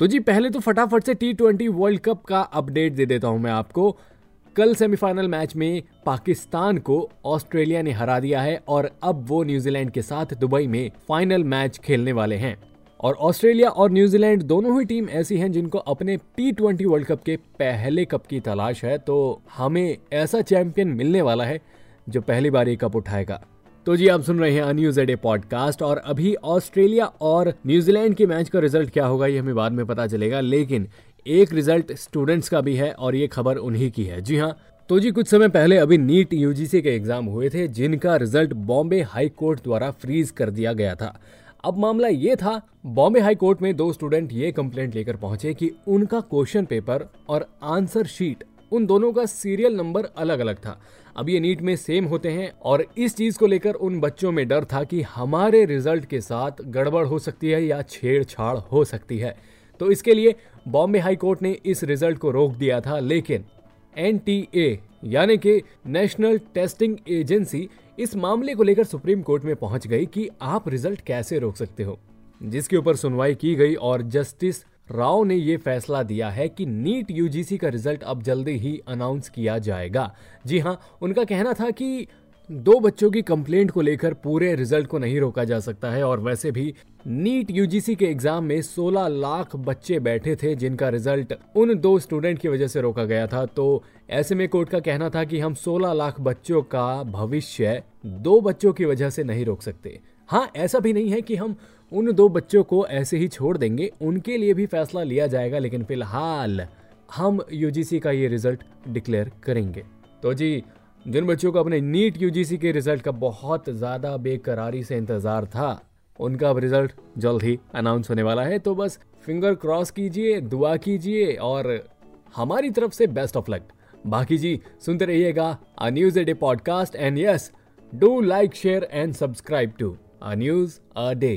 तो जी, पहले तो फटाफट से टी ट्वेंटी वर्ल्ड कप का अपडेट दे देता हूँ मैं आपको। कल सेमीफाइनल मैच में पाकिस्तान को ऑस्ट्रेलिया ने हरा दिया है और अब वो न्यूजीलैंड के साथ दुबई में फाइनल मैच खेलने वाले हैं। और ऑस्ट्रेलिया और न्यूजीलैंड दोनों ही टीम ऐसी हैं जिनको अपने टी ट्वेंटी वर्ल्ड कप के पहले कप की तलाश है तो हमें ऐसा चैंपियन मिलने वाला है जो पहली बार ये कप उठाएगा। तो जी, आप सुन रहे हैं अन्यूज एडे पॉडकास्ट और अभी ऑस्ट्रेलिया और न्यूजीलैंड के मैच का रिज़ल्ट क्या होगा, ये हमें बाद में पता चलेगा, लेकिन एक रिज़ल्ट स्टूडेंट्स का भी है और ये खबर उन्हीं की है। जी हाँ तो जी, कुछ समय पहले अभी नीट यूजीसी के एग्ज़ाम हुए थे, जिनका रिज़ल्ट बॉम्बे हाई कोर्ट द्वारा फ्रीज कर दिया गया था। अब मामला ये था, बॉम्बे हाई कोर्ट में दो स्टूडेंट ये कंप्लेंट लेकर पहुँचे कि उनका क्वेश्चन पेपर और आंसर शीट उन दोनों का सीरियल नंबर अलग अलग था। अब ये नीट में सेम होते हैं और इस चीज़ को लेकर उन बच्चों में डर था कि हमारे रिज़ल्ट के साथ गड़बड़ हो सकती है या छेड़छाड़ हो सकती है। तो इसके लिए बॉम्बे हाई कोर्ट ने इस रिज़ल्ट को रोक दिया था, लेकिन एनटीए यानी कि नेशनल टेस्टिंग एजेंसी इस मामले को लेकर सुप्रीम कोर्ट में पहुँच गई कि आप रिज़ल्ट कैसे रोक सकते हो। जिसके ऊपर सुनवाई की गई और जस्टिस राव ने ये फैसला दिया है कि नीट यूजीसी का रिज़ल्ट अब जल्दी ही अनाउंस किया जाएगा। जी हाँ उनका कहना था कि दो बच्चों की कंप्लेंट को लेकर पूरे रिज़ल्ट को नहीं रोका जा सकता है और वैसे भी नीट यूजीसी के एग्ज़ाम में 16 लाख बच्चे बैठे थे जिनका रिज़ल्ट उन दो स्टूडेंट की वजह से रोका गया था। तो ऐसे में कोर्ट का कहना था कि हम 16 लाख बच्चों का भविष्य दो बच्चों की वजह से नहीं रोक सकते। हाँ ऐसा भी नहीं है कि हम उन दो बच्चों को ऐसे ही छोड़ देंगे। उनके लिए भी फैसला लिया जाएगा, लेकिन फ़िलहाल हम यूजीसी का ये रिज़ल्ट डिक्लेयर करेंगे। तो जी, जिन बच्चों को अपने नीट यूजीसी के रिज़ल्ट का बहुत ज़्यादा बेकरारी से इंतज़ार था, उनका अब रिज़ल्ट जल्द ही अनाउंस होने वाला है। तो बस फिंगर क्रॉस कीजिए, दुआ कीजिए और हमारी तरफ़ से बेस्ट ऑफ़ लक। बाकी जी, सुनते रहिएगा a news a day podcast and yes, do like, share and subscribe to. A news a day